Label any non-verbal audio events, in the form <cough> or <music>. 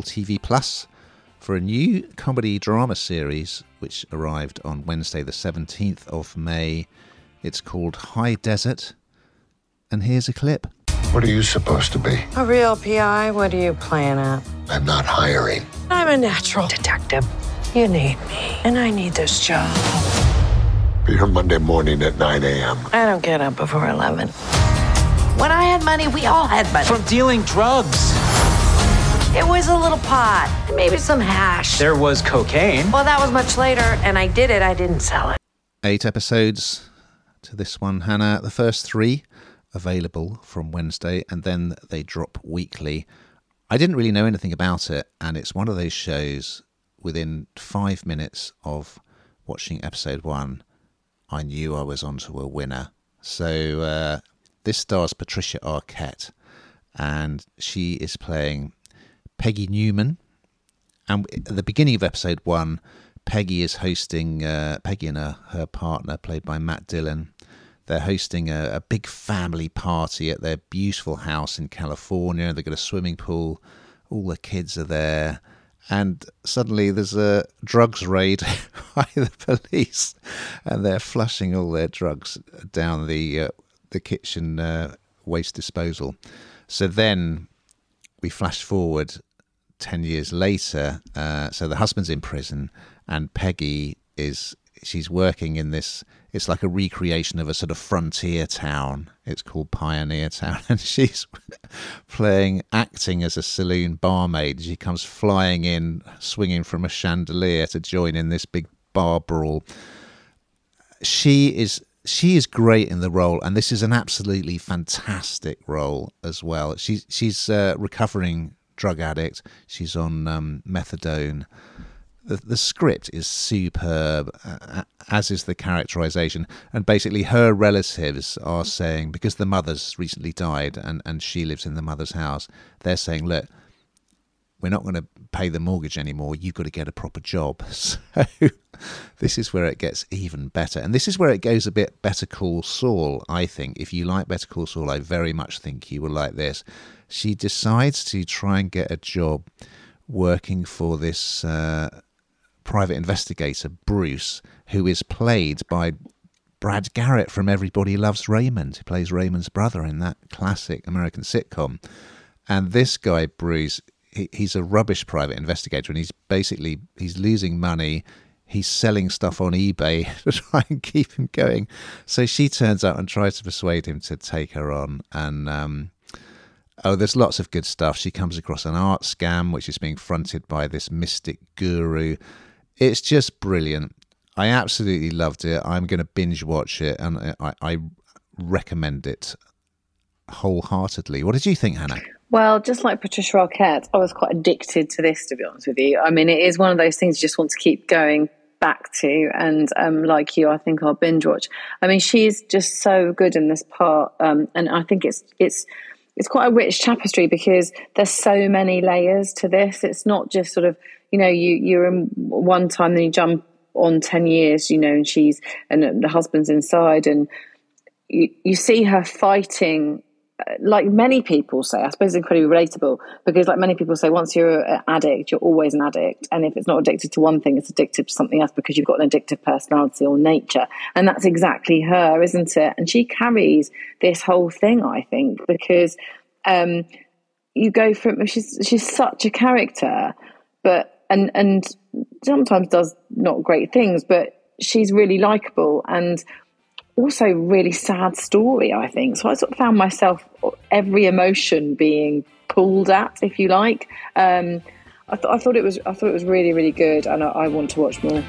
Apple TV Plus for a new comedy drama series which arrived on Wednesday, the 17th of May. It's called High Desert. And here's a clip. What are you supposed to be? A real PI? What are you playing at? I'm not hiring. I'm a natural detective. You need me, and I need this job. Be here Monday morning at 9 a.m. I don't get up before 11. When I had money, we all had money. From dealing drugs. It was a little pot, maybe some hash. There was cocaine. Well, that was much later, and I did it. I didn't sell it. Eight episodes to this one, Hannah. The first three available from Wednesday, and then they drop weekly. I didn't really know anything about it, and it's one of those shows within five minutes of watching episode one, I knew I was onto a winner. So uh, this stars Patricia Arquette, and she is playing Peggy Newman. And at the beginning of episode one, Peggy is hosting, uh, Peggy and her, her partner, played by Matt Dillon, they're hosting a, a, big family party at their beautiful house in California. They've got a swimming pool. All the kids are there. And suddenly there's a drugs raid <laughs> by the police, and they're flushing all their drugs down the uh, the kitchen uh, waste disposal. So then we flash forward ten years later. Uh, so the husband's in prison, and Peggy is she's working in this it's like a recreation of a sort of frontier town. It's called Pioneer Town, <laughs> and she's playing acting as a saloon barmaid. She comes flying in, swinging from a chandelier to join in this big bar brawl. She is she is great in the role, and this is an absolutely fantastic role as well. She's she's a recovering drug addict. She's on um, methadone the, the script is superb, as is the characterization. And basically, her relatives are saying, because the mother's recently died and, and she lives in the mother's house, they're saying, look, we're not going to pay the mortgage anymore. You've got to get a proper job. <laughs> So this is where it gets even better. And this is where it goes a bit Better Call Saul, I think. If you like Better Call Saul, I very much think you will like this. She decides to try and get a job working for this. Uh, private investigator, Bruce, who is played by Brad Garrett from Everybody Loves Raymond, who plays Raymond's brother in that classic American sitcom. And this guy, Bruce, he, he's a rubbish private investigator, and he's basically he's losing money. He's selling stuff on eBay <laughs> to try and keep him going. So she turns out and tries to persuade him to take her on. And um, oh, there's lots of good stuff. She comes across an art scam, which is being fronted by this mystic guru it's just brilliant. I absolutely loved it. I'm going to binge watch it, and I, I recommend it wholeheartedly. What did you think, Hannah? Well, just like Patricia Arquette, I was quite addicted to this, to be honest with you. I mean, it is one of those things you just want to keep going back to. And um, like you, I think I'll binge watch. I mean, she's just so good in this part, um, and I think it's it's it's quite a rich tapestry because there's so many layers to this. It's not just sort of you know, you you're in one time, then you jump on ten years, you know, and she's and the husband's inside, and you you see her fighting. Like many people say, I suppose it's incredibly relatable because, like many people say, once you're an addict, you're always an addict. And if it's not addicted to one thing, it's addicted to something else because you've got an addictive personality or nature. And that's exactly her, isn't it? And she carries this whole thing, I think, because um, you go from she's she's such a character, but and and sometimes does not great things, but she's really likable and also really sad story. I think so. I sort of found myself every emotion being pulled at, if you like. Um, I, th- I thought it was I thought it was really really good, and I, I want to watch more.